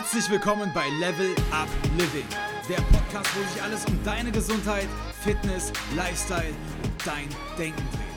Herzlich willkommen bei Level Up Living, der Podcast, wo sich alles um deine Gesundheit, Fitness, Lifestyle und dein Denken dreht.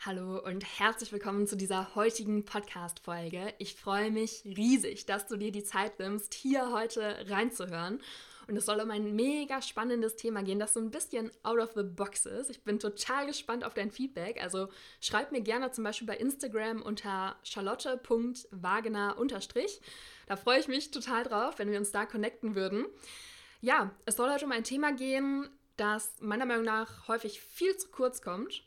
Hallo und herzlich willkommen zu dieser heutigen Podcast-Folge. Ich freue mich riesig, dass du dir die Zeit nimmst, hier heute reinzuhören. Und es soll um ein mega spannendes Thema gehen, das so ein bisschen out of the box ist. Ich bin total gespannt auf dein Feedback. Also schreib mir gerne zum Beispiel bei Instagram unter charlotte.wagener Da freue ich mich total drauf, wenn wir uns da connecten würden. Ja, es soll heute um ein Thema gehen, das meiner Meinung nach häufig viel zu kurz kommt,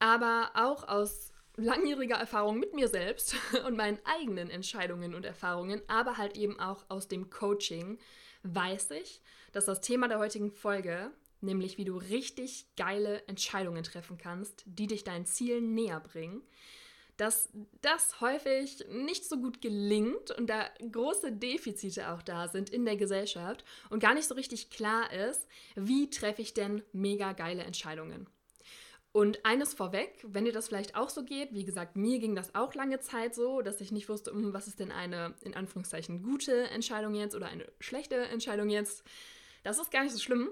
aber auch aus langjähriger Erfahrung mit mir selbst und meinen eigenen Entscheidungen und Erfahrungen, aber halt eben auch aus dem Coaching weiß ich, dass das Thema der heutigen Folge, nämlich wie du richtig geile Entscheidungen treffen kannst, die dich deinen Zielen näher bringen, dass das häufig nicht so gut gelingt und da große Defizite auch da sind in der Gesellschaft und gar nicht so richtig klar ist, wie treffe ich denn mega geile Entscheidungen. Und eines vorweg, wenn dir das vielleicht auch so geht, wie gesagt, mir ging das auch lange Zeit so, dass ich nicht wusste, hm, was ist denn eine in Anführungszeichen gute Entscheidung jetzt oder eine schlechte Entscheidung jetzt. Das ist gar nicht so schlimm.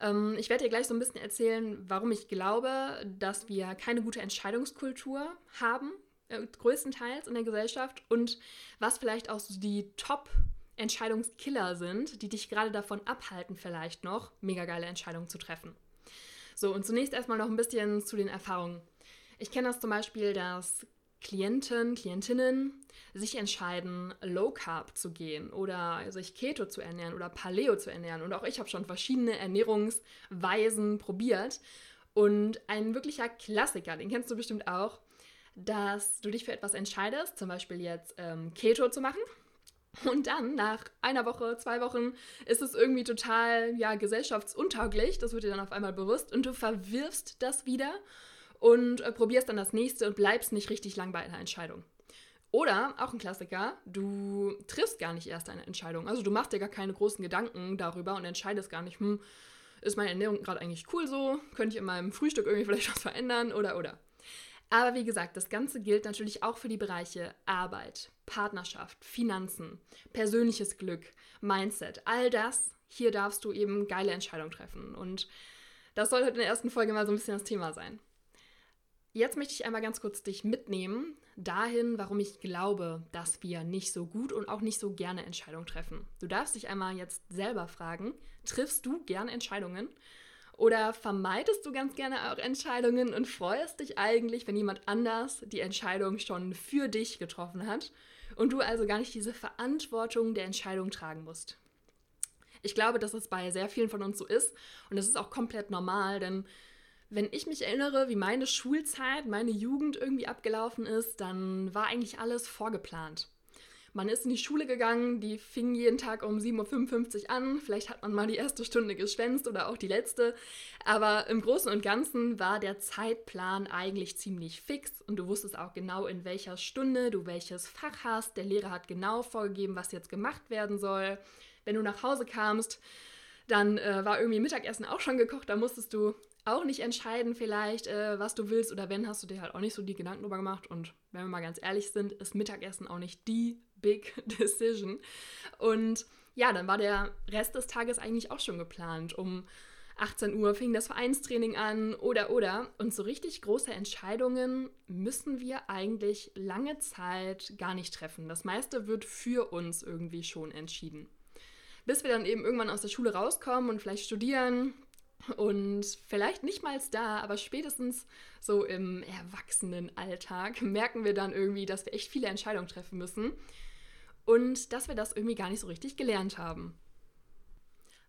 Ähm, ich werde dir gleich so ein bisschen erzählen, warum ich glaube, dass wir keine gute Entscheidungskultur haben, äh, größtenteils in der Gesellschaft und was vielleicht auch so die Top- Entscheidungskiller sind, die dich gerade davon abhalten, vielleicht noch mega geile Entscheidungen zu treffen. So, und zunächst erstmal noch ein bisschen zu den Erfahrungen. Ich kenne das zum Beispiel, dass Klienten, Klientinnen sich entscheiden, Low Carb zu gehen oder sich Keto zu ernähren oder Paleo zu ernähren. Und auch ich habe schon verschiedene Ernährungsweisen probiert. Und ein wirklicher Klassiker, den kennst du bestimmt auch, dass du dich für etwas entscheidest, zum Beispiel jetzt ähm, Keto zu machen und dann, nach einer Woche, zwei Wochen, ist es irgendwie total, ja, gesellschaftsuntauglich. Das wird dir dann auf einmal bewusst. Und du verwirfst das wieder und äh, probierst dann das nächste und bleibst nicht richtig lang bei einer Entscheidung. Oder, auch ein Klassiker, du triffst gar nicht erst eine Entscheidung. Also du machst dir gar keine großen Gedanken darüber und entscheidest gar nicht, hm, ist meine Ernährung gerade eigentlich cool so? Könnte ich in meinem Frühstück irgendwie vielleicht was verändern? Oder, oder. Aber wie gesagt, das Ganze gilt natürlich auch für die Bereiche Arbeit, Partnerschaft, Finanzen, persönliches Glück, Mindset, all das. Hier darfst du eben geile Entscheidungen treffen. Und das soll heute in der ersten Folge mal so ein bisschen das Thema sein. Jetzt möchte ich einmal ganz kurz dich mitnehmen dahin, warum ich glaube, dass wir nicht so gut und auch nicht so gerne Entscheidungen treffen. Du darfst dich einmal jetzt selber fragen, triffst du gerne Entscheidungen? Oder vermeidest du ganz gerne auch Entscheidungen und freust dich eigentlich, wenn jemand anders die Entscheidung schon für dich getroffen hat und du also gar nicht diese Verantwortung der Entscheidung tragen musst? Ich glaube, dass es bei sehr vielen von uns so ist und das ist auch komplett normal, denn wenn ich mich erinnere, wie meine Schulzeit, meine Jugend irgendwie abgelaufen ist, dann war eigentlich alles vorgeplant. Man ist in die Schule gegangen, die fing jeden Tag um 7.55 Uhr an. Vielleicht hat man mal die erste Stunde geschwänzt oder auch die letzte. Aber im Großen und Ganzen war der Zeitplan eigentlich ziemlich fix und du wusstest auch genau, in welcher Stunde du welches Fach hast. Der Lehrer hat genau vorgegeben, was jetzt gemacht werden soll. Wenn du nach Hause kamst, dann äh, war irgendwie Mittagessen auch schon gekocht. Da musstest du auch nicht entscheiden vielleicht, äh, was du willst oder wenn, hast du dir halt auch nicht so die Gedanken drüber gemacht. Und wenn wir mal ganz ehrlich sind, ist Mittagessen auch nicht die Big Decision. Und ja, dann war der Rest des Tages eigentlich auch schon geplant. Um 18 Uhr fing das Vereinstraining an oder oder. Und so richtig große Entscheidungen müssen wir eigentlich lange Zeit gar nicht treffen. Das meiste wird für uns irgendwie schon entschieden. Bis wir dann eben irgendwann aus der Schule rauskommen und vielleicht studieren, und vielleicht nicht mal da, aber spätestens so im Erwachsenenalltag merken wir dann irgendwie, dass wir echt viele Entscheidungen treffen müssen und dass wir das irgendwie gar nicht so richtig gelernt haben.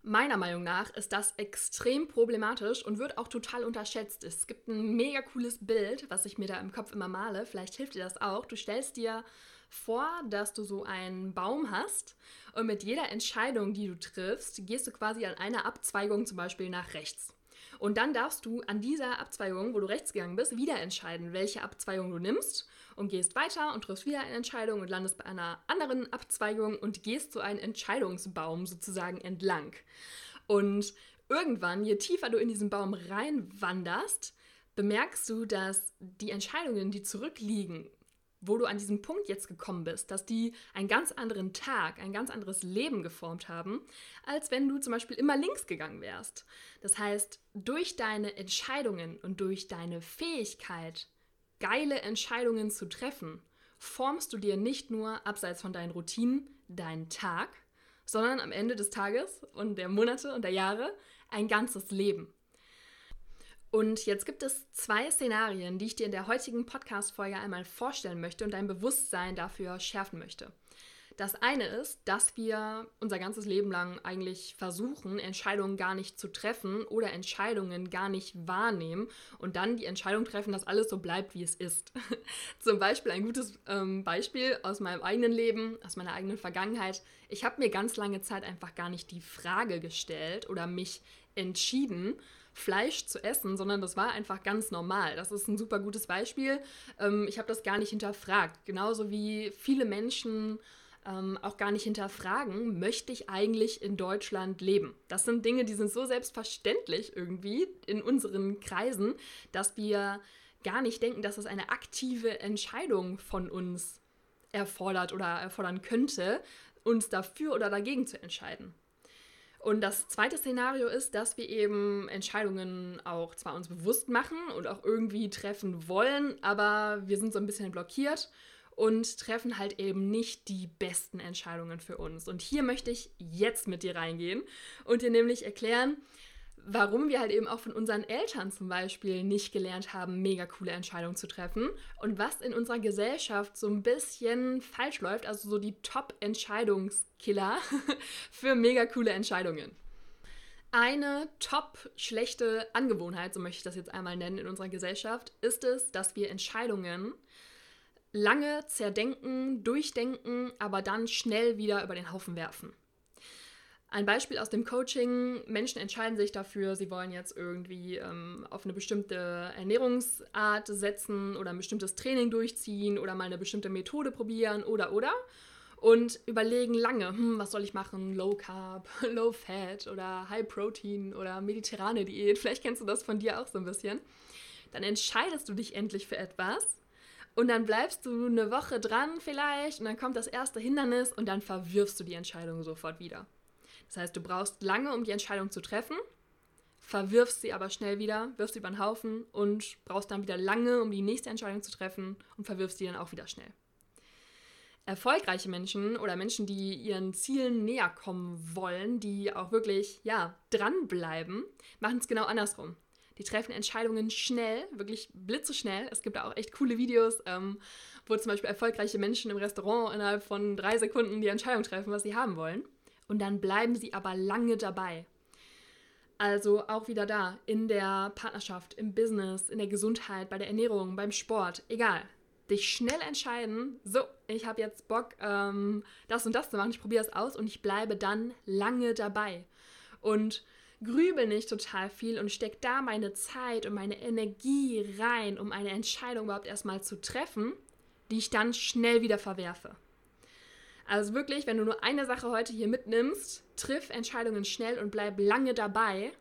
Meiner Meinung nach ist das extrem problematisch und wird auch total unterschätzt. Es gibt ein mega cooles Bild, was ich mir da im Kopf immer male. Vielleicht hilft dir das auch. Du stellst dir vor, dass du so einen Baum hast und mit jeder Entscheidung, die du triffst, gehst du quasi an einer Abzweigung zum Beispiel nach rechts. Und dann darfst du an dieser Abzweigung, wo du rechts gegangen bist, wieder entscheiden, welche Abzweigung du nimmst und gehst weiter und triffst wieder eine Entscheidung und landest bei einer anderen Abzweigung und gehst so einen Entscheidungsbaum sozusagen entlang. Und irgendwann, je tiefer du in diesen Baum reinwanderst, bemerkst du, dass die Entscheidungen, die zurückliegen, wo du an diesem Punkt jetzt gekommen bist, dass die einen ganz anderen Tag, ein ganz anderes Leben geformt haben, als wenn du zum Beispiel immer links gegangen wärst. Das heißt, durch deine Entscheidungen und durch deine Fähigkeit, geile Entscheidungen zu treffen, formst du dir nicht nur abseits von deinen Routinen deinen Tag, sondern am Ende des Tages und der Monate und der Jahre ein ganzes Leben. Und jetzt gibt es zwei Szenarien, die ich dir in der heutigen Podcast-Folge einmal vorstellen möchte und dein Bewusstsein dafür schärfen möchte. Das eine ist, dass wir unser ganzes Leben lang eigentlich versuchen, Entscheidungen gar nicht zu treffen oder Entscheidungen gar nicht wahrnehmen und dann die Entscheidung treffen, dass alles so bleibt, wie es ist. Zum Beispiel ein gutes ähm, Beispiel aus meinem eigenen Leben, aus meiner eigenen Vergangenheit. Ich habe mir ganz lange Zeit einfach gar nicht die Frage gestellt oder mich entschieden, Fleisch zu essen, sondern das war einfach ganz normal. Das ist ein super gutes Beispiel. Ähm, ich habe das gar nicht hinterfragt. Genauso wie viele Menschen ähm, auch gar nicht hinterfragen, möchte ich eigentlich in Deutschland leben? Das sind Dinge, die sind so selbstverständlich irgendwie in unseren Kreisen, dass wir gar nicht denken, dass es eine aktive Entscheidung von uns erfordert oder erfordern könnte, uns dafür oder dagegen zu entscheiden. Und das zweite Szenario ist, dass wir eben Entscheidungen auch zwar uns bewusst machen und auch irgendwie treffen wollen, aber wir sind so ein bisschen blockiert und treffen halt eben nicht die besten Entscheidungen für uns. Und hier möchte ich jetzt mit dir reingehen und dir nämlich erklären, warum wir halt eben auch von unseren Eltern zum Beispiel nicht gelernt haben, mega coole Entscheidungen zu treffen und was in unserer Gesellschaft so ein bisschen falsch läuft, also so die Top-Entscheidungskiller für mega coole Entscheidungen. Eine top schlechte Angewohnheit, so möchte ich das jetzt einmal nennen, in unserer Gesellschaft, ist es, dass wir Entscheidungen lange zerdenken, durchdenken, aber dann schnell wieder über den Haufen werfen. Ein Beispiel aus dem Coaching, Menschen entscheiden sich dafür, sie wollen jetzt irgendwie ähm, auf eine bestimmte Ernährungsart setzen oder ein bestimmtes Training durchziehen oder mal eine bestimmte Methode probieren oder oder und überlegen lange, hm, was soll ich machen? Low Carb, Low Fat oder High Protein oder mediterrane Diät. Vielleicht kennst du das von dir auch so ein bisschen. Dann entscheidest du dich endlich für etwas und dann bleibst du eine Woche dran vielleicht und dann kommt das erste Hindernis und dann verwirfst du die Entscheidung sofort wieder. Das heißt, du brauchst lange, um die Entscheidung zu treffen, verwirfst sie aber schnell wieder, wirfst sie über den Haufen und brauchst dann wieder lange, um die nächste Entscheidung zu treffen und verwirfst sie dann auch wieder schnell. Erfolgreiche Menschen oder Menschen, die ihren Zielen näher kommen wollen, die auch wirklich, ja, dranbleiben, machen es genau andersrum. Die treffen Entscheidungen schnell, wirklich blitzeschnell. Es gibt auch echt coole Videos, ähm, wo zum Beispiel erfolgreiche Menschen im Restaurant innerhalb von drei Sekunden die Entscheidung treffen, was sie haben wollen und dann bleiben sie aber lange dabei. Also auch wieder da, in der Partnerschaft, im Business, in der Gesundheit, bei der Ernährung, beim Sport, egal. Dich schnell entscheiden, so, ich habe jetzt Bock, ähm, das und das zu machen, ich probiere es aus und ich bleibe dann lange dabei. Und grübel nicht total viel und steck da meine Zeit und meine Energie rein, um eine Entscheidung überhaupt erstmal zu treffen, die ich dann schnell wieder verwerfe. Also wirklich, wenn du nur eine Sache heute hier mitnimmst, triff Entscheidungen schnell und bleib lange dabei,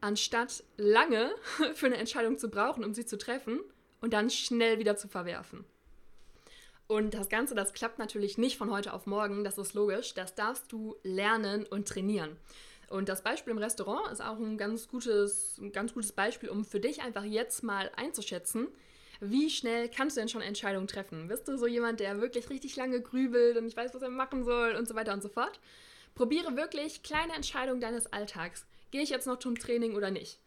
anstatt lange für eine Entscheidung zu brauchen, um sie zu treffen und dann schnell wieder zu verwerfen. Und das Ganze, das klappt natürlich nicht von heute auf morgen, das ist logisch. Das darfst du lernen und trainieren. Und das Beispiel im Restaurant ist auch ein ganz gutes, ein ganz gutes Beispiel, um für dich einfach jetzt mal einzuschätzen, wie schnell kannst du denn schon Entscheidungen treffen? Bist du so jemand, der wirklich richtig lange grübelt und nicht weiß, was er machen soll und so weiter und so fort? Probiere wirklich kleine Entscheidungen deines Alltags. Gehe ich jetzt noch zum Training oder nicht?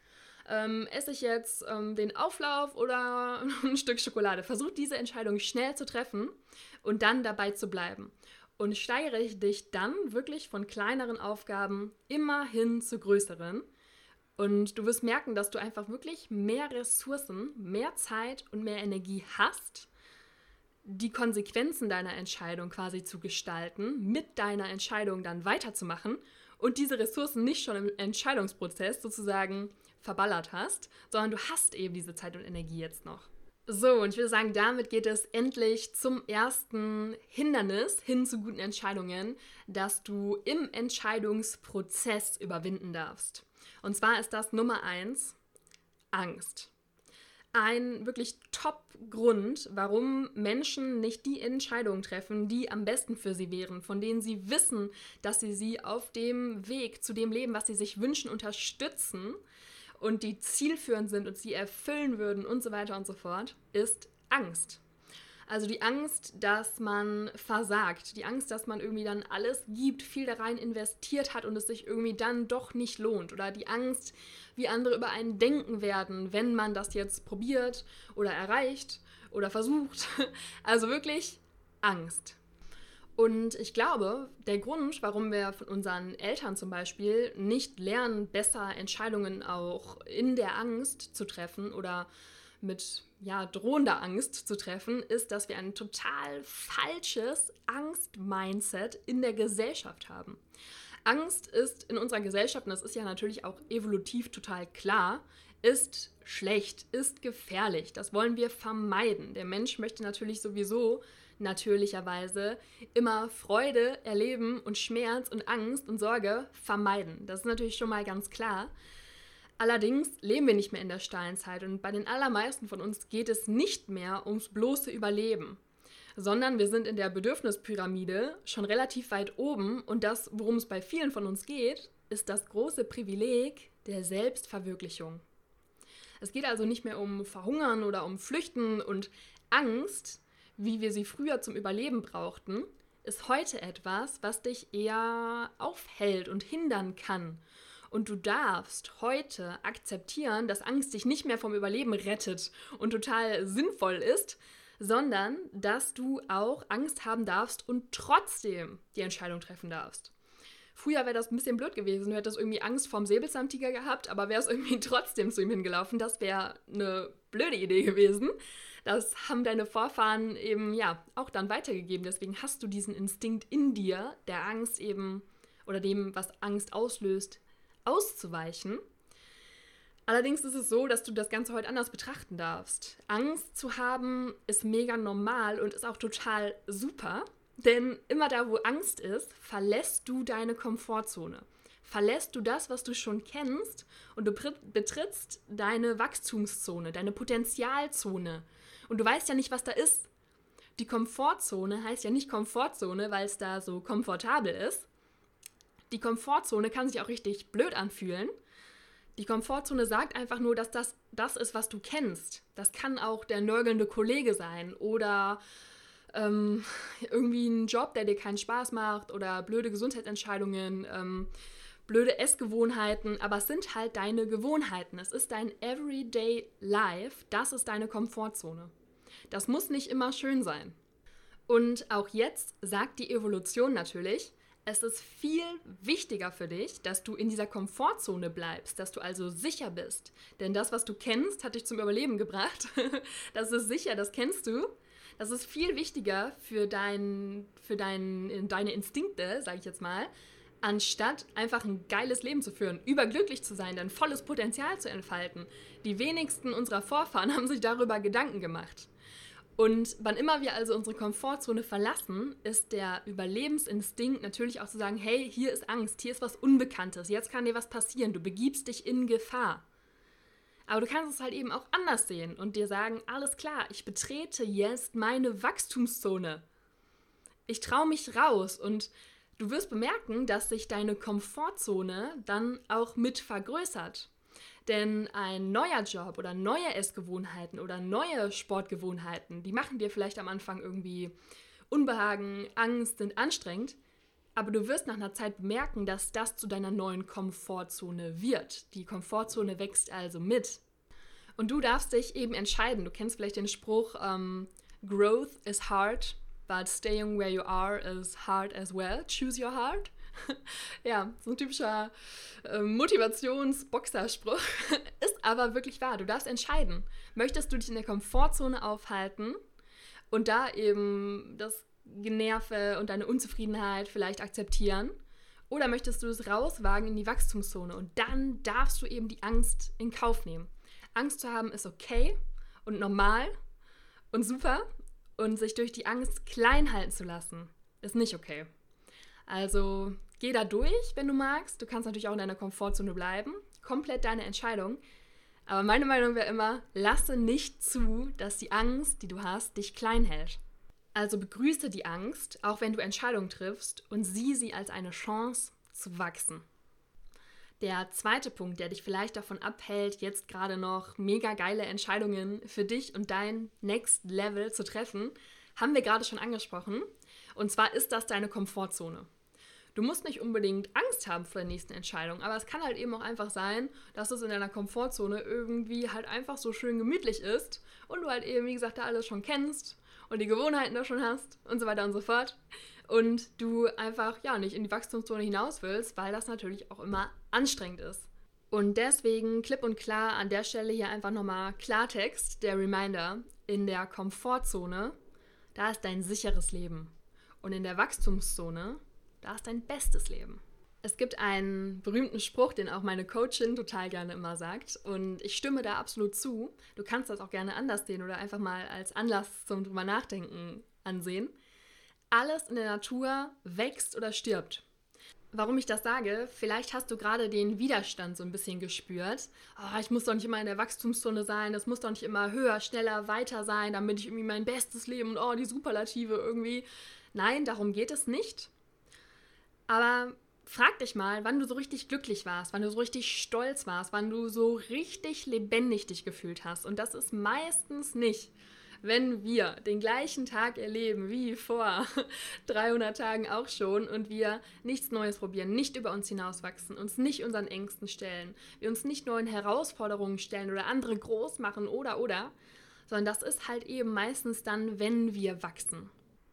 Ähm, esse ich jetzt ähm, den Auflauf oder ein Stück Schokolade? Versuch diese Entscheidung schnell zu treffen und dann dabei zu bleiben. Und steigere dich dann wirklich von kleineren Aufgaben immer hin zu größeren und du wirst merken, dass du einfach wirklich mehr Ressourcen, mehr Zeit und mehr Energie hast, die Konsequenzen deiner Entscheidung quasi zu gestalten, mit deiner Entscheidung dann weiterzumachen und diese Ressourcen nicht schon im Entscheidungsprozess sozusagen verballert hast, sondern du hast eben diese Zeit und Energie jetzt noch. So, und ich würde sagen, damit geht es endlich zum ersten Hindernis hin zu guten Entscheidungen, das du im Entscheidungsprozess überwinden darfst. Und zwar ist das Nummer eins Angst. ein wirklich Top-Grund, warum Menschen nicht die Entscheidungen treffen, die am besten für sie wären, von denen sie wissen, dass sie sie auf dem Weg zu dem Leben, was sie sich wünschen, unterstützen und die zielführend sind und sie erfüllen würden und so weiter und so fort, ist Angst. Also die Angst, dass man versagt, die Angst, dass man irgendwie dann alles gibt, viel da rein investiert hat und es sich irgendwie dann doch nicht lohnt. Oder die Angst, wie andere über einen denken werden, wenn man das jetzt probiert oder erreicht oder versucht. Also wirklich Angst. Und ich glaube, der Grund, warum wir von unseren Eltern zum Beispiel nicht lernen, besser Entscheidungen auch in der Angst zu treffen oder mit ja, drohender Angst zu treffen, ist, dass wir ein total falsches Angst-Mindset in der Gesellschaft haben. Angst ist in unserer Gesellschaft, und das ist ja natürlich auch evolutiv total klar, ist schlecht, ist gefährlich. Das wollen wir vermeiden. Der Mensch möchte natürlich sowieso natürlicherweise immer Freude erleben und Schmerz und Angst und Sorge vermeiden. Das ist natürlich schon mal ganz klar. Allerdings leben wir nicht mehr in der Steinzeit und bei den allermeisten von uns geht es nicht mehr ums bloße Überleben, sondern wir sind in der Bedürfnispyramide schon relativ weit oben und das, worum es bei vielen von uns geht, ist das große Privileg der Selbstverwirklichung. Es geht also nicht mehr um Verhungern oder um Flüchten und Angst, wie wir sie früher zum Überleben brauchten, ist heute etwas, was dich eher aufhält und hindern kann und du darfst heute akzeptieren, dass Angst dich nicht mehr vom Überleben rettet und total sinnvoll ist, sondern dass du auch Angst haben darfst und trotzdem die Entscheidung treffen darfst. Früher wäre das ein bisschen blöd gewesen. Du hättest irgendwie Angst vorm Säbelzahntiger gehabt, aber wärst irgendwie trotzdem zu ihm hingelaufen. Das wäre eine blöde Idee gewesen. Das haben deine Vorfahren eben ja auch dann weitergegeben. Deswegen hast du diesen Instinkt in dir, der Angst eben oder dem, was Angst auslöst, auszuweichen. Allerdings ist es so, dass du das Ganze heute anders betrachten darfst. Angst zu haben ist mega normal und ist auch total super, denn immer da, wo Angst ist, verlässt du deine Komfortzone. Verlässt du das, was du schon kennst und du betrittst deine Wachstumszone, deine Potenzialzone. Und du weißt ja nicht, was da ist. Die Komfortzone heißt ja nicht Komfortzone, weil es da so komfortabel ist, die Komfortzone kann sich auch richtig blöd anfühlen. Die Komfortzone sagt einfach nur, dass das das ist, was du kennst. Das kann auch der nörgelnde Kollege sein oder ähm, irgendwie ein Job, der dir keinen Spaß macht oder blöde Gesundheitsentscheidungen, ähm, blöde Essgewohnheiten, aber es sind halt deine Gewohnheiten. Es ist dein Everyday Life. Das ist deine Komfortzone. Das muss nicht immer schön sein. Und auch jetzt sagt die Evolution natürlich, es ist viel wichtiger für dich, dass du in dieser Komfortzone bleibst, dass du also sicher bist. Denn das, was du kennst, hat dich zum Überleben gebracht. das ist sicher, das kennst du. Das ist viel wichtiger für, dein, für dein, deine Instinkte, sage ich jetzt mal, anstatt einfach ein geiles Leben zu führen, überglücklich zu sein, dein volles Potenzial zu entfalten. Die wenigsten unserer Vorfahren haben sich darüber Gedanken gemacht. Und wann immer wir also unsere Komfortzone verlassen, ist der Überlebensinstinkt natürlich auch zu sagen, hey, hier ist Angst, hier ist was Unbekanntes, jetzt kann dir was passieren, du begibst dich in Gefahr. Aber du kannst es halt eben auch anders sehen und dir sagen, alles klar, ich betrete jetzt meine Wachstumszone. Ich traue mich raus und du wirst bemerken, dass sich deine Komfortzone dann auch mit vergrößert. Denn ein neuer Job oder neue Essgewohnheiten oder neue Sportgewohnheiten, die machen dir vielleicht am Anfang irgendwie Unbehagen, Angst, sind anstrengend. Aber du wirst nach einer Zeit bemerken, dass das zu deiner neuen Komfortzone wird. Die Komfortzone wächst also mit. Und du darfst dich eben entscheiden. Du kennst vielleicht den Spruch, ähm, Growth is hard, but staying where you are is hard as well. Choose your heart. ja, so ein typischer äh, Motivations-Boxerspruch. Ist aber wirklich wahr. Du darfst entscheiden. Möchtest du dich in der Komfortzone aufhalten und da eben das Generve und deine Unzufriedenheit vielleicht akzeptieren? Oder möchtest du es rauswagen in die Wachstumszone? Und dann darfst du eben die Angst in Kauf nehmen. Angst zu haben ist okay und normal und super. Und sich durch die Angst klein halten zu lassen, ist nicht okay. Also geh da durch, wenn du magst. Du kannst natürlich auch in deiner Komfortzone bleiben. Komplett deine Entscheidung. Aber meine Meinung wäre immer, lasse nicht zu, dass die Angst, die du hast, dich klein hält. Also begrüße die Angst, auch wenn du Entscheidungen triffst, und sieh sie als eine Chance zu wachsen. Der zweite Punkt, der dich vielleicht davon abhält, jetzt gerade noch mega geile Entscheidungen für dich und dein Next Level zu treffen, haben wir gerade schon angesprochen. Und zwar ist das deine Komfortzone. Du musst nicht unbedingt Angst haben vor der nächsten Entscheidung, aber es kann halt eben auch einfach sein, dass es in deiner Komfortzone irgendwie halt einfach so schön gemütlich ist und du halt eben, wie gesagt, da alles schon kennst und die Gewohnheiten da schon hast und so weiter und so fort. Und du einfach ja nicht in die Wachstumszone hinaus willst, weil das natürlich auch immer anstrengend ist. Und deswegen klipp und klar an der Stelle hier einfach nochmal Klartext, der Reminder. In der Komfortzone, da ist dein sicheres Leben. Und in der Wachstumszone, da ist dein bestes Leben. Es gibt einen berühmten Spruch, den auch meine Coachin total gerne immer sagt. Und ich stimme da absolut zu. Du kannst das auch gerne anders sehen oder einfach mal als Anlass zum drüber nachdenken ansehen. Alles in der Natur wächst oder stirbt. Warum ich das sage, vielleicht hast du gerade den Widerstand so ein bisschen gespürt. Oh, ich muss doch nicht immer in der Wachstumszone sein, das muss doch nicht immer höher, schneller, weiter sein, damit ich irgendwie mein bestes Leben und oh, die Superlative irgendwie. Nein, darum geht es nicht. Aber frag dich mal, wann du so richtig glücklich warst, wann du so richtig stolz warst, wann du so richtig lebendig dich gefühlt hast. Und das ist meistens nicht, wenn wir den gleichen Tag erleben wie vor 300 Tagen auch schon und wir nichts Neues probieren, nicht über uns hinauswachsen, uns nicht unseren Ängsten stellen, wir uns nicht neuen Herausforderungen stellen oder andere groß machen oder oder, sondern das ist halt eben meistens dann, wenn wir wachsen.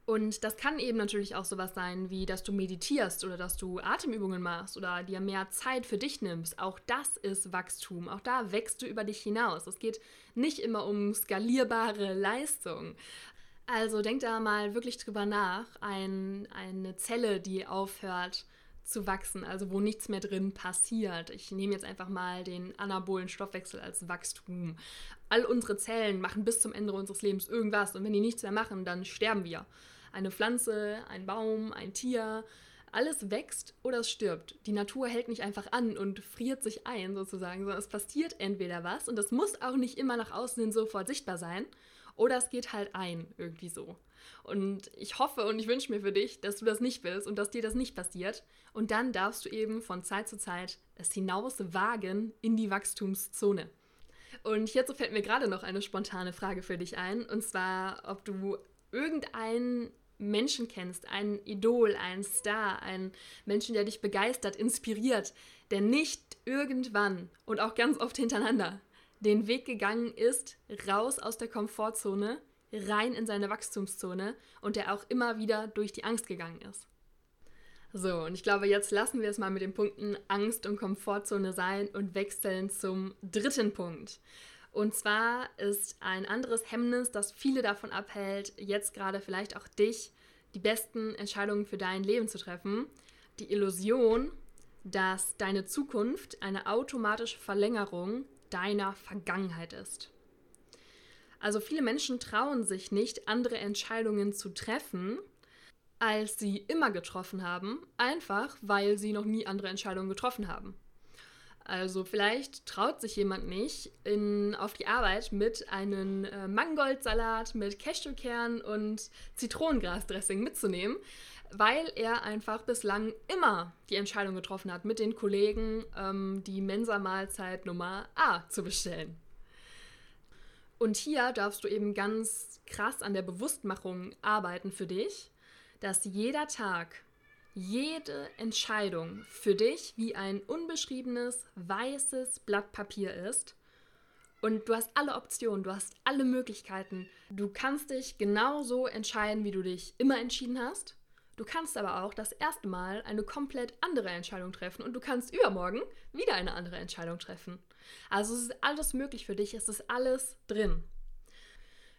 Und das kann eben natürlich auch sowas sein, wie dass du meditierst oder dass du Atemübungen machst oder dir mehr Zeit für dich nimmst. Auch das ist Wachstum. Auch da wächst du über dich hinaus. Es geht nicht immer um skalierbare Leistung. Also denk da mal wirklich drüber nach. Ein, eine Zelle, die aufhört zu wachsen, also wo nichts mehr drin passiert. Ich nehme jetzt einfach mal den anabolen Stoffwechsel als Wachstum. All unsere Zellen machen bis zum Ende unseres Lebens irgendwas und wenn die nichts mehr machen, dann sterben wir eine Pflanze, ein Baum, ein Tier, alles wächst oder es stirbt. Die Natur hält nicht einfach an und friert sich ein sozusagen, sondern es passiert entweder was und das muss auch nicht immer nach außen hin sofort sichtbar sein oder es geht halt ein irgendwie so. Und ich hoffe und ich wünsche mir für dich, dass du das nicht willst und dass dir das nicht passiert. Und dann darfst du eben von Zeit zu Zeit es hinaus wagen in die Wachstumszone. Und hierzu fällt mir gerade noch eine spontane Frage für dich ein. Und zwar, ob du irgendeinen Menschen kennst, ein Idol, ein Star, einen Menschen, der dich begeistert, inspiriert, der nicht irgendwann und auch ganz oft hintereinander den Weg gegangen ist, raus aus der Komfortzone, rein in seine Wachstumszone und der auch immer wieder durch die Angst gegangen ist. So, und ich glaube, jetzt lassen wir es mal mit den Punkten Angst und Komfortzone sein und wechseln zum dritten Punkt. Und zwar ist ein anderes Hemmnis, das viele davon abhält, jetzt gerade vielleicht auch dich, die besten Entscheidungen für dein Leben zu treffen, die Illusion, dass deine Zukunft eine automatische Verlängerung deiner Vergangenheit ist. Also viele Menschen trauen sich nicht, andere Entscheidungen zu treffen, als sie immer getroffen haben, einfach weil sie noch nie andere Entscheidungen getroffen haben. Also vielleicht traut sich jemand nicht in, auf die Arbeit mit einem äh, Mangoldsalat mit Cashewkern und Zitronengrasdressing mitzunehmen, weil er einfach bislang immer die Entscheidung getroffen hat, mit den Kollegen ähm, die Mensa-Mahlzeit Nummer A zu bestellen. Und hier darfst du eben ganz krass an der Bewusstmachung arbeiten für dich, dass jeder Tag jede Entscheidung für dich wie ein unbeschriebenes weißes Blatt Papier ist. Und du hast alle Optionen, du hast alle Möglichkeiten. Du kannst dich genauso entscheiden, wie du dich immer entschieden hast. Du kannst aber auch das erste Mal eine komplett andere Entscheidung treffen und du kannst übermorgen wieder eine andere Entscheidung treffen. Also es ist alles möglich für dich, es ist alles drin.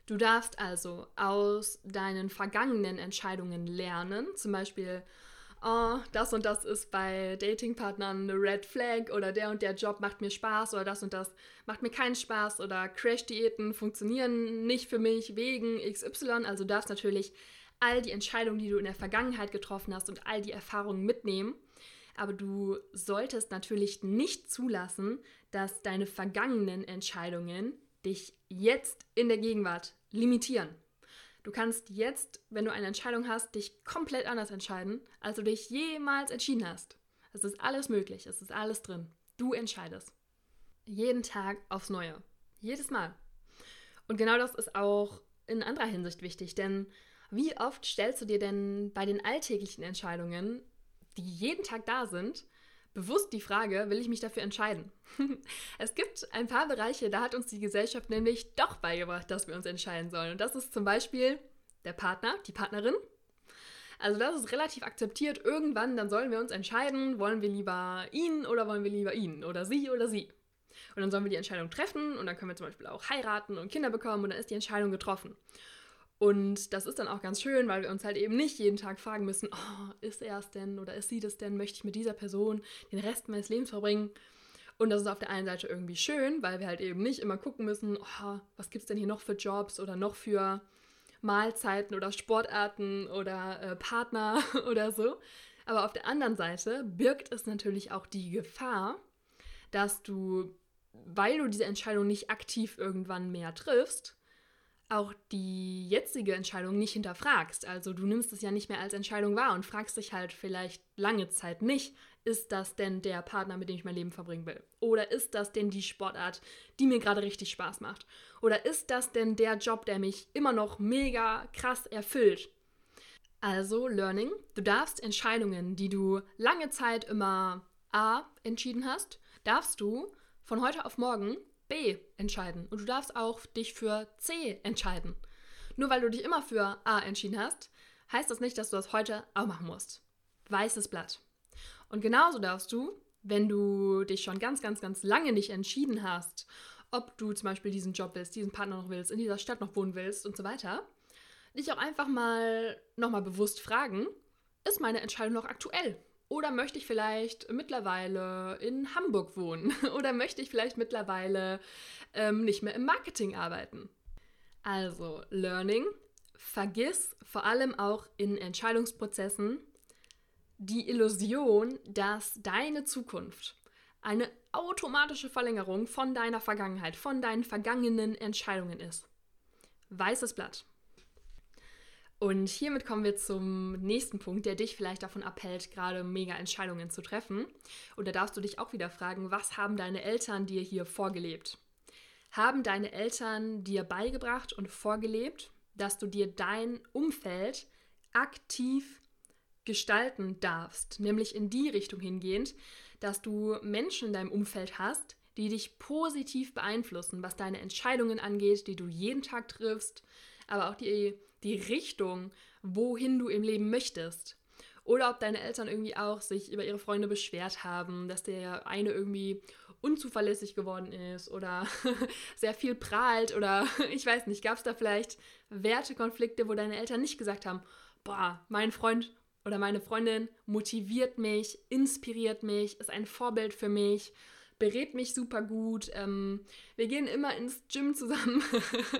Du darfst also aus deinen vergangenen Entscheidungen lernen, zum Beispiel oh, das und das ist bei Datingpartnern eine Red Flag oder der und der Job macht mir Spaß oder das und das macht mir keinen Spaß oder Crash-Diäten funktionieren nicht für mich wegen XY. Also darfst natürlich all die Entscheidungen, die du in der Vergangenheit getroffen hast und all die Erfahrungen mitnehmen. Aber du solltest natürlich nicht zulassen, dass deine vergangenen Entscheidungen dich jetzt in der Gegenwart limitieren. Du kannst jetzt, wenn du eine Entscheidung hast, dich komplett anders entscheiden, als du dich jemals entschieden hast. Es ist alles möglich, es ist alles drin. Du entscheidest. Jeden Tag aufs Neue. Jedes Mal. Und genau das ist auch in anderer Hinsicht wichtig, denn wie oft stellst du dir denn bei den alltäglichen Entscheidungen, die jeden Tag da sind, bewusst die Frage, will ich mich dafür entscheiden? es gibt ein paar Bereiche, da hat uns die Gesellschaft nämlich doch beigebracht, dass wir uns entscheiden sollen. Und das ist zum Beispiel der Partner, die Partnerin. Also das ist relativ akzeptiert. Irgendwann, dann sollen wir uns entscheiden, wollen wir lieber ihn oder wollen wir lieber ihn oder sie oder sie. Und dann sollen wir die Entscheidung treffen und dann können wir zum Beispiel auch heiraten und Kinder bekommen und dann ist die Entscheidung getroffen. Und das ist dann auch ganz schön, weil wir uns halt eben nicht jeden Tag fragen müssen, oh, ist er es denn oder ist sie das denn? Möchte ich mit dieser Person den Rest meines Lebens verbringen? Und das ist auf der einen Seite irgendwie schön, weil wir halt eben nicht immer gucken müssen, oh, was gibt es denn hier noch für Jobs oder noch für Mahlzeiten oder Sportarten oder äh, Partner oder so. Aber auf der anderen Seite birgt es natürlich auch die Gefahr, dass du, weil du diese Entscheidung nicht aktiv irgendwann mehr triffst, auch die jetzige Entscheidung nicht hinterfragst. Also du nimmst es ja nicht mehr als Entscheidung wahr und fragst dich halt vielleicht lange Zeit nicht, ist das denn der Partner, mit dem ich mein Leben verbringen will? Oder ist das denn die Sportart, die mir gerade richtig Spaß macht? Oder ist das denn der Job, der mich immer noch mega krass erfüllt? Also Learning, du darfst Entscheidungen, die du lange Zeit immer A entschieden hast, darfst du von heute auf morgen B entscheiden. Und du darfst auch dich für C entscheiden. Nur weil du dich immer für A entschieden hast, heißt das nicht, dass du das heute auch machen musst. Weißes Blatt. Und genauso darfst du, wenn du dich schon ganz, ganz, ganz lange nicht entschieden hast, ob du zum Beispiel diesen Job willst, diesen Partner noch willst, in dieser Stadt noch wohnen willst und so weiter, dich auch einfach mal nochmal bewusst fragen, ist meine Entscheidung noch aktuell? Oder möchte ich vielleicht mittlerweile in Hamburg wohnen? Oder möchte ich vielleicht mittlerweile ähm, nicht mehr im Marketing arbeiten? Also, Learning. Vergiss vor allem auch in Entscheidungsprozessen die Illusion, dass deine Zukunft eine automatische Verlängerung von deiner Vergangenheit, von deinen vergangenen Entscheidungen ist. Weißes Blatt. Und hiermit kommen wir zum nächsten Punkt, der dich vielleicht davon abhält, gerade mega Entscheidungen zu treffen. Und da darfst du dich auch wieder fragen, was haben deine Eltern dir hier vorgelebt? Haben deine Eltern dir beigebracht und vorgelebt, dass du dir dein Umfeld aktiv gestalten darfst, nämlich in die Richtung hingehend, dass du Menschen in deinem Umfeld hast, die dich positiv beeinflussen, was deine Entscheidungen angeht, die du jeden Tag triffst, aber auch die die Richtung, wohin du im Leben möchtest. Oder ob deine Eltern irgendwie auch sich über ihre Freunde beschwert haben, dass der eine irgendwie unzuverlässig geworden ist oder sehr viel prahlt oder ich weiß nicht, gab es da vielleicht Wertekonflikte, wo deine Eltern nicht gesagt haben, boah, mein Freund oder meine Freundin motiviert mich, inspiriert mich, ist ein Vorbild für mich berät mich super gut. Ähm, wir gehen immer ins Gym zusammen.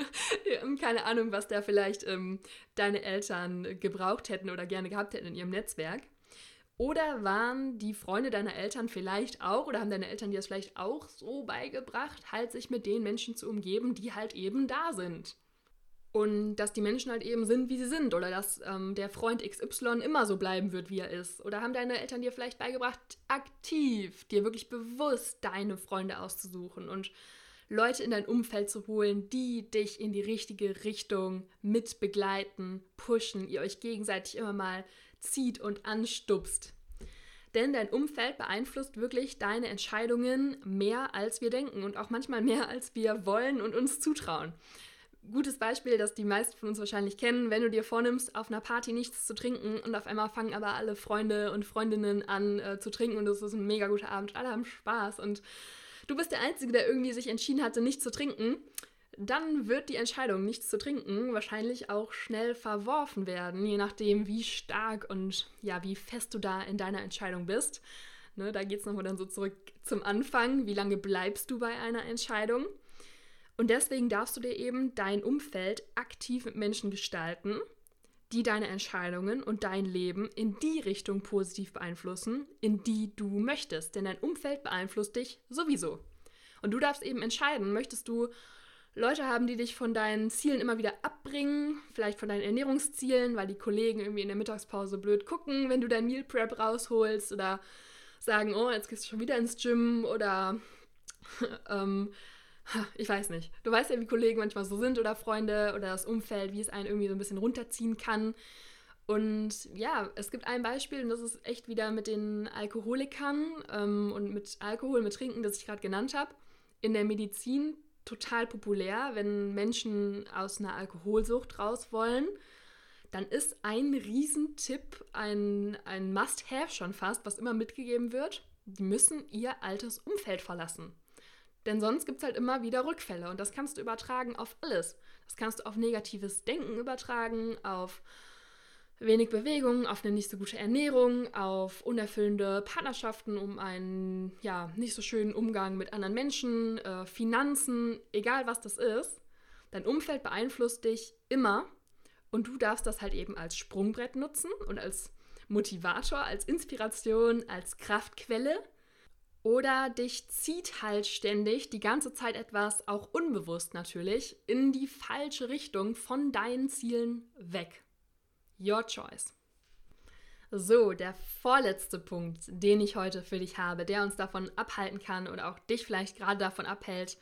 Keine Ahnung, was da vielleicht ähm, deine Eltern gebraucht hätten oder gerne gehabt hätten in ihrem Netzwerk. Oder waren die Freunde deiner Eltern vielleicht auch, oder haben deine Eltern dir das vielleicht auch so beigebracht, halt sich mit den Menschen zu umgeben, die halt eben da sind? Und dass die Menschen halt eben sind, wie sie sind. Oder dass ähm, der Freund XY immer so bleiben wird, wie er ist. Oder haben deine Eltern dir vielleicht beigebracht, aktiv dir wirklich bewusst deine Freunde auszusuchen und Leute in dein Umfeld zu holen, die dich in die richtige Richtung mit begleiten, pushen, ihr euch gegenseitig immer mal zieht und anstupst. Denn dein Umfeld beeinflusst wirklich deine Entscheidungen mehr, als wir denken und auch manchmal mehr, als wir wollen und uns zutrauen gutes Beispiel, das die meisten von uns wahrscheinlich kennen, wenn du dir vornimmst, auf einer Party nichts zu trinken und auf einmal fangen aber alle Freunde und Freundinnen an äh, zu trinken und es ist ein mega guter Abend, alle haben Spaß und du bist der Einzige, der irgendwie sich entschieden hatte, nicht zu trinken, dann wird die Entscheidung, nichts zu trinken, wahrscheinlich auch schnell verworfen werden, je nachdem, wie stark und ja, wie fest du da in deiner Entscheidung bist. Ne, da geht es nochmal dann so zurück zum Anfang. Wie lange bleibst du bei einer Entscheidung? Und deswegen darfst du dir eben dein Umfeld aktiv mit Menschen gestalten, die deine Entscheidungen und dein Leben in die Richtung positiv beeinflussen, in die du möchtest. Denn dein Umfeld beeinflusst dich sowieso. Und du darfst eben entscheiden, möchtest du Leute haben, die dich von deinen Zielen immer wieder abbringen, vielleicht von deinen Ernährungszielen, weil die Kollegen irgendwie in der Mittagspause blöd gucken, wenn du dein Meal Prep rausholst oder sagen, oh, jetzt gehst du schon wieder ins Gym oder ähm, ich weiß nicht. Du weißt ja, wie Kollegen manchmal so sind oder Freunde oder das Umfeld, wie es einen irgendwie so ein bisschen runterziehen kann. Und ja, es gibt ein Beispiel und das ist echt wieder mit den Alkoholikern ähm, und mit Alkohol, mit Trinken, das ich gerade genannt habe. In der Medizin total populär, wenn Menschen aus einer Alkoholsucht raus wollen. Dann ist ein Riesentipp, ein, ein Must-Have schon fast, was immer mitgegeben wird. Die müssen ihr altes Umfeld verlassen. Denn sonst gibt es halt immer wieder Rückfälle und das kannst du übertragen auf alles. Das kannst du auf negatives Denken übertragen, auf wenig Bewegung, auf eine nicht so gute Ernährung, auf unerfüllende Partnerschaften, um einen ja, nicht so schönen Umgang mit anderen Menschen, äh, Finanzen, egal was das ist. Dein Umfeld beeinflusst dich immer und du darfst das halt eben als Sprungbrett nutzen und als Motivator, als Inspiration, als Kraftquelle oder dich zieht halt ständig die ganze Zeit etwas, auch unbewusst natürlich, in die falsche Richtung von deinen Zielen weg. Your choice. So, der vorletzte Punkt, den ich heute für dich habe, der uns davon abhalten kann oder auch dich vielleicht gerade davon abhält,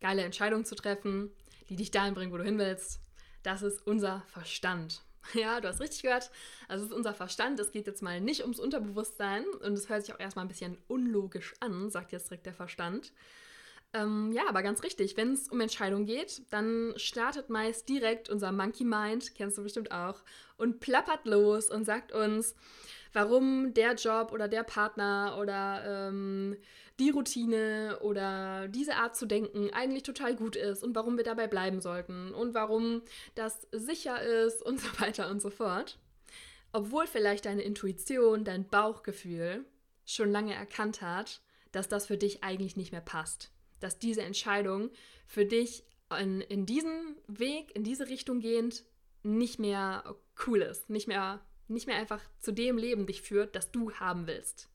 geile Entscheidungen zu treffen, die dich dahin bringen, wo du hin willst, das ist unser Verstand. Ja, du hast richtig gehört. Also es ist unser Verstand. Es geht jetzt mal nicht ums Unterbewusstsein und es hört sich auch erstmal ein bisschen unlogisch an, sagt jetzt direkt der Verstand. Ähm, ja, aber ganz richtig, wenn es um Entscheidungen geht, dann startet meist direkt unser Monkey Mind, kennst du bestimmt auch, und plappert los und sagt uns, warum der Job oder der Partner oder ähm, die Routine oder diese Art zu denken eigentlich total gut ist und warum wir dabei bleiben sollten und warum das sicher ist und so weiter und so fort. Obwohl vielleicht deine Intuition, dein Bauchgefühl schon lange erkannt hat, dass das für dich eigentlich nicht mehr passt. Dass diese Entscheidung für dich in, in diesen Weg, in diese Richtung gehend, nicht mehr cool ist, nicht mehr, nicht mehr einfach zu dem Leben dich führt, das du haben willst.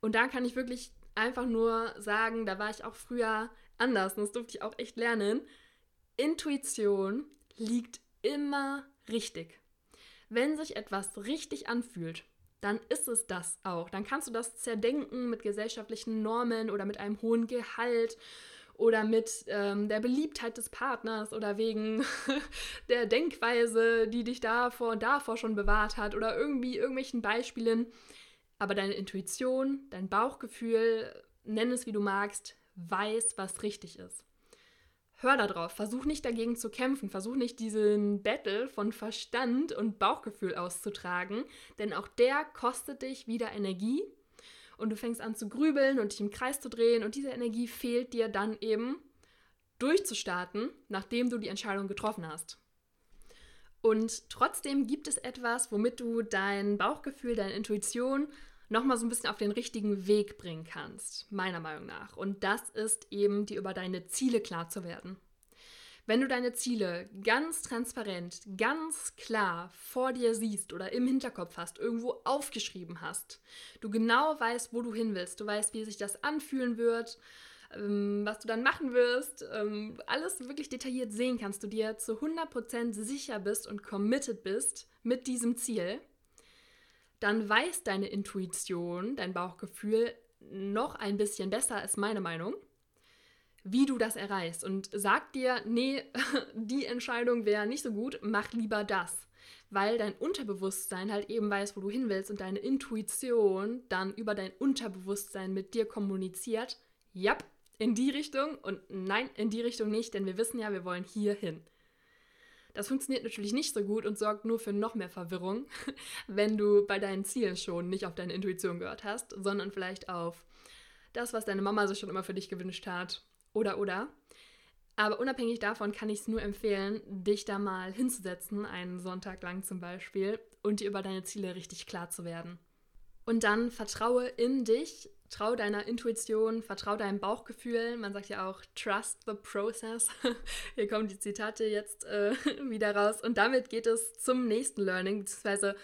Und da kann ich wirklich einfach nur sagen, da war ich auch früher anders und das durfte ich auch echt lernen. Intuition liegt immer richtig. Wenn sich etwas richtig anfühlt, dann ist es das auch. Dann kannst du das zerdenken mit gesellschaftlichen Normen oder mit einem hohen Gehalt oder mit ähm, der Beliebtheit des Partners oder wegen der Denkweise, die dich davor und davor schon bewahrt hat oder irgendwie irgendwelchen Beispielen. Aber deine Intuition, dein Bauchgefühl, nenn es wie du magst, weiß, was richtig ist. Hör darauf, versuch nicht dagegen zu kämpfen, versuch nicht diesen Battle von Verstand und Bauchgefühl auszutragen, denn auch der kostet dich wieder Energie und du fängst an zu grübeln und dich im Kreis zu drehen und diese Energie fehlt dir dann eben durchzustarten, nachdem du die Entscheidung getroffen hast. Und trotzdem gibt es etwas, womit du dein Bauchgefühl, deine Intuition nochmal so ein bisschen auf den richtigen Weg bringen kannst, meiner Meinung nach. Und das ist eben, dir über deine Ziele klar zu werden. Wenn du deine Ziele ganz transparent, ganz klar vor dir siehst oder im Hinterkopf hast, irgendwo aufgeschrieben hast, du genau weißt, wo du hin willst, du weißt, wie sich das anfühlen wird, ähm, was du dann machen wirst, ähm, alles wirklich detailliert sehen kannst, du dir zu 100% sicher bist und committed bist mit diesem Ziel, dann weiß deine Intuition, dein Bauchgefühl noch ein bisschen besser, ist meine Meinung, wie du das erreichst. Und sagt dir, nee, die Entscheidung wäre nicht so gut, mach lieber das. Weil dein Unterbewusstsein halt eben weiß, wo du hin willst und deine Intuition dann über dein Unterbewusstsein mit dir kommuniziert. Ja, in die Richtung und nein, in die Richtung nicht, denn wir wissen ja, wir wollen hier hin. Das funktioniert natürlich nicht so gut und sorgt nur für noch mehr Verwirrung, wenn du bei deinen Zielen schon nicht auf deine Intuition gehört hast, sondern vielleicht auf das, was deine Mama sich schon immer für dich gewünscht hat oder oder. Aber unabhängig davon kann ich es nur empfehlen, dich da mal hinzusetzen, einen Sonntag lang zum Beispiel, und dir über deine Ziele richtig klar zu werden. Und dann vertraue in dich, trau deiner Intuition, vertrau deinem Bauchgefühl. Man sagt ja auch, trust the process. Hier kommen die Zitate jetzt äh, wieder raus. Und damit geht es zum nächsten Learning, beziehungsweise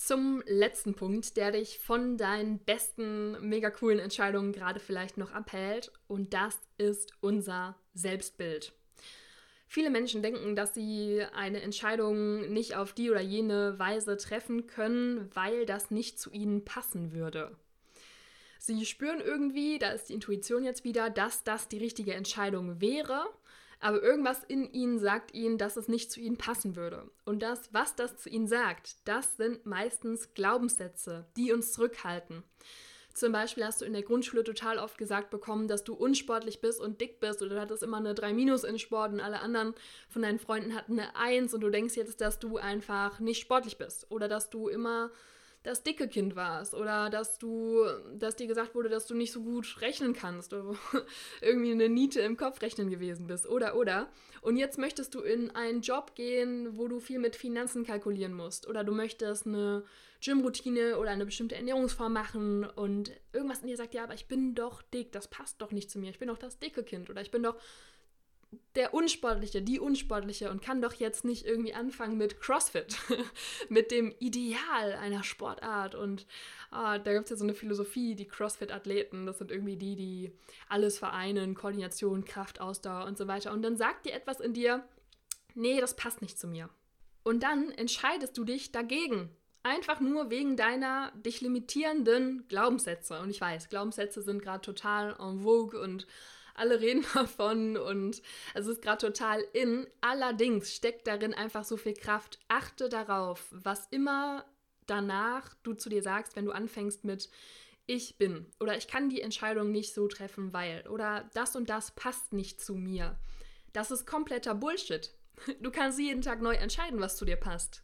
zum letzten Punkt, der dich von deinen besten, mega coolen Entscheidungen gerade vielleicht noch abhält. Und das ist unser Selbstbild. Viele Menschen denken, dass sie eine Entscheidung nicht auf die oder jene Weise treffen können, weil das nicht zu ihnen passen würde. Sie spüren irgendwie, da ist die Intuition jetzt wieder, dass das die richtige Entscheidung wäre aber irgendwas in ihnen sagt ihnen, dass es nicht zu ihnen passen würde. Und das, was das zu ihnen sagt, das sind meistens Glaubenssätze, die uns zurückhalten. Zum Beispiel hast du in der Grundschule total oft gesagt bekommen, dass du unsportlich bist und dick bist oder du hattest immer eine 3 Minus in Sport und alle anderen von deinen Freunden hatten eine 1 und du denkst jetzt, dass du einfach nicht sportlich bist oder dass du immer das dicke Kind warst oder dass du, dass dir gesagt wurde, dass du nicht so gut rechnen kannst oder irgendwie eine Niete im Kopf rechnen gewesen bist. Oder oder. Und jetzt möchtest du in einen Job gehen, wo du viel mit Finanzen kalkulieren musst. Oder du möchtest eine Gymroutine oder eine bestimmte Ernährungsform machen und irgendwas in dir sagt, ja, aber ich bin doch dick, das passt doch nicht zu mir, ich bin doch das dicke Kind oder ich bin doch der Unsportliche, die Unsportliche und kann doch jetzt nicht irgendwie anfangen mit CrossFit, mit dem Ideal einer Sportart. Und ah, da gibt es ja so eine Philosophie, die CrossFit-Athleten, das sind irgendwie die, die alles vereinen, Koordination, Kraft, Ausdauer und so weiter. Und dann sagt dir etwas in dir, nee, das passt nicht zu mir. Und dann entscheidest du dich dagegen. Einfach nur wegen deiner dich limitierenden Glaubenssätze. Und ich weiß, Glaubenssätze sind gerade total en vogue und alle reden davon und es ist gerade total in. Allerdings steckt darin einfach so viel Kraft. Achte darauf, was immer danach du zu dir sagst, wenn du anfängst mit ich bin oder ich kann die Entscheidung nicht so treffen, weil oder das und das passt nicht zu mir. Das ist kompletter Bullshit. Du kannst jeden Tag neu entscheiden, was zu dir passt.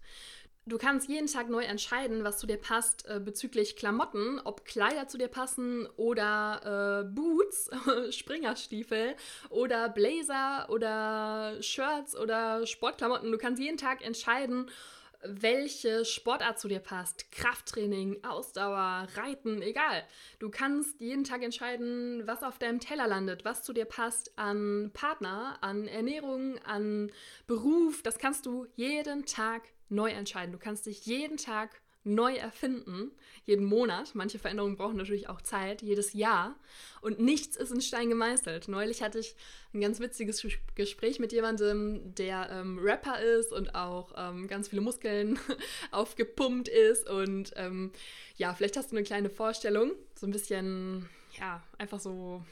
Du kannst jeden Tag neu entscheiden, was zu dir passt äh, bezüglich Klamotten, ob Kleider zu dir passen oder äh, Boots, Springerstiefel oder Blazer oder Shirts oder Sportklamotten. Du kannst jeden Tag entscheiden, welche Sportart zu dir passt. Krafttraining, Ausdauer, Reiten, egal. Du kannst jeden Tag entscheiden, was auf deinem Teller landet, was zu dir passt an Partner, an Ernährung, an Beruf. Das kannst du jeden Tag neu entscheiden. Du kannst dich jeden Tag neu erfinden, jeden Monat. Manche Veränderungen brauchen natürlich auch Zeit, jedes Jahr. Und nichts ist in Stein gemeißelt. Neulich hatte ich ein ganz witziges Gespräch mit jemandem, der ähm, Rapper ist und auch ähm, ganz viele Muskeln aufgepumpt ist. Und ähm, ja, vielleicht hast du eine kleine Vorstellung, so ein bisschen, ja, einfach so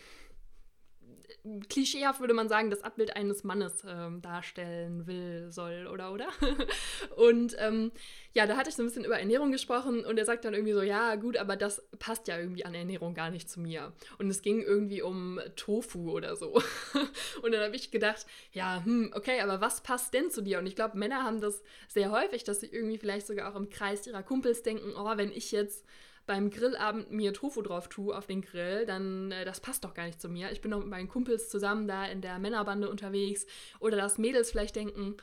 klischeehaft würde man sagen, das Abbild eines Mannes ähm, darstellen will, soll oder oder. und ähm, ja, da hatte ich so ein bisschen über Ernährung gesprochen und er sagt dann irgendwie so, ja gut, aber das passt ja irgendwie an Ernährung gar nicht zu mir. Und es ging irgendwie um Tofu oder so. und dann habe ich gedacht, ja, hm, okay, aber was passt denn zu dir? Und ich glaube, Männer haben das sehr häufig, dass sie irgendwie vielleicht sogar auch im Kreis ihrer Kumpels denken, oh, wenn ich jetzt beim Grillabend mir Tofu drauf tue auf den Grill, dann äh, das passt doch gar nicht zu mir. Ich bin doch mit meinen Kumpels zusammen da in der Männerbande unterwegs. Oder dass Mädels vielleicht denken,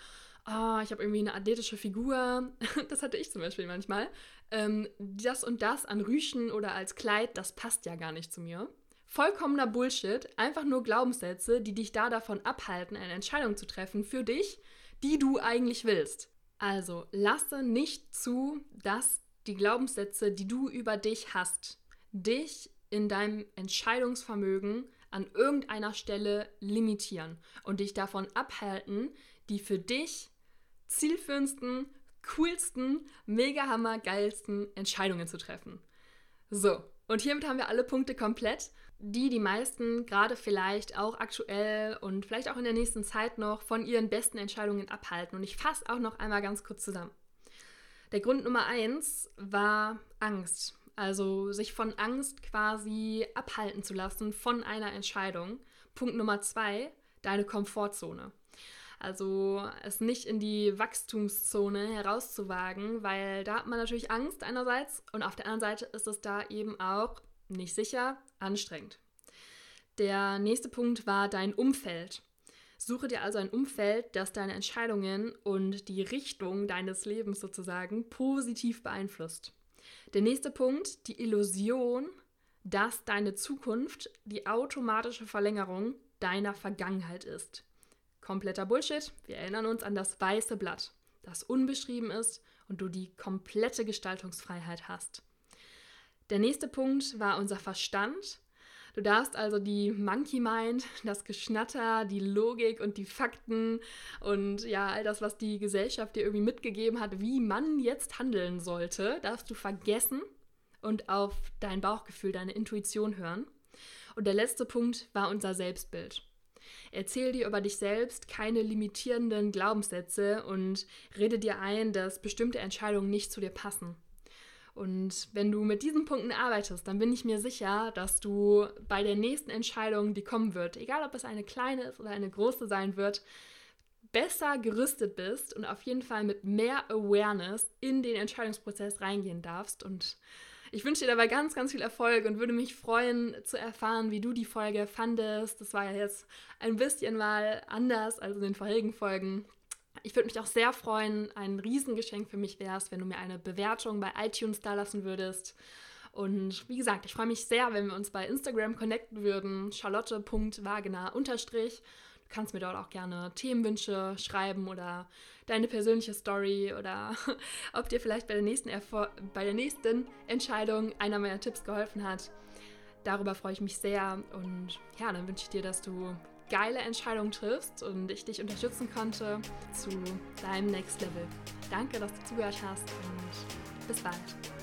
oh, ich habe irgendwie eine athletische Figur. das hatte ich zum Beispiel manchmal. Ähm, das und das an Rüschen oder als Kleid, das passt ja gar nicht zu mir. Vollkommener Bullshit, einfach nur Glaubenssätze, die dich da davon abhalten, eine Entscheidung zu treffen für dich, die du eigentlich willst. Also lasse nicht zu, dass die Glaubenssätze, die du über dich hast, dich in deinem Entscheidungsvermögen an irgendeiner Stelle limitieren und dich davon abhalten, die für dich zielführendsten, coolsten, mega hammer geilsten Entscheidungen zu treffen. So, und hiermit haben wir alle Punkte komplett, die die meisten gerade vielleicht auch aktuell und vielleicht auch in der nächsten Zeit noch von ihren besten Entscheidungen abhalten. Und ich fasse auch noch einmal ganz kurz zusammen. Der Grund Nummer eins war Angst. Also sich von Angst quasi abhalten zu lassen von einer Entscheidung. Punkt Nummer zwei, deine Komfortzone. Also es nicht in die Wachstumszone herauszuwagen, weil da hat man natürlich Angst einerseits und auf der anderen Seite ist es da eben auch nicht sicher, anstrengend. Der nächste Punkt war dein Umfeld. Suche dir also ein Umfeld, das deine Entscheidungen und die Richtung deines Lebens sozusagen positiv beeinflusst. Der nächste Punkt, die Illusion, dass deine Zukunft die automatische Verlängerung deiner Vergangenheit ist. Kompletter Bullshit. Wir erinnern uns an das weiße Blatt, das unbeschrieben ist und du die komplette Gestaltungsfreiheit hast. Der nächste Punkt war unser Verstand. Du darfst also die Monkey Mind, das Geschnatter, die Logik und die Fakten und ja, all das, was die Gesellschaft dir irgendwie mitgegeben hat, wie man jetzt handeln sollte, darfst du vergessen und auf dein Bauchgefühl, deine Intuition hören. Und der letzte Punkt war unser Selbstbild. Erzähl dir über dich selbst keine limitierenden Glaubenssätze und rede dir ein, dass bestimmte Entscheidungen nicht zu dir passen. Und wenn du mit diesen Punkten arbeitest, dann bin ich mir sicher, dass du bei der nächsten Entscheidung, die kommen wird, egal ob es eine kleine ist oder eine große sein wird, besser gerüstet bist und auf jeden Fall mit mehr Awareness in den Entscheidungsprozess reingehen darfst. Und ich wünsche dir dabei ganz, ganz viel Erfolg und würde mich freuen zu erfahren, wie du die Folge fandest. Das war ja jetzt ein bisschen mal anders als in den vorherigen Folgen. Ich würde mich auch sehr freuen, ein Riesengeschenk für mich wäre wenn du mir eine Bewertung bei iTunes da lassen würdest. Und wie gesagt, ich freue mich sehr, wenn wir uns bei Instagram connecten würden. Charlotte.wagener. Du kannst mir dort auch gerne Themenwünsche schreiben oder deine persönliche Story oder ob dir vielleicht bei der nächsten, Erfol bei der nächsten Entscheidung einer meiner Tipps geholfen hat. Darüber freue ich mich sehr und ja, dann wünsche ich dir, dass du geile Entscheidungen triffst und ich dich unterstützen konnte zu deinem Next Level. Danke, dass du zugehört hast und bis bald.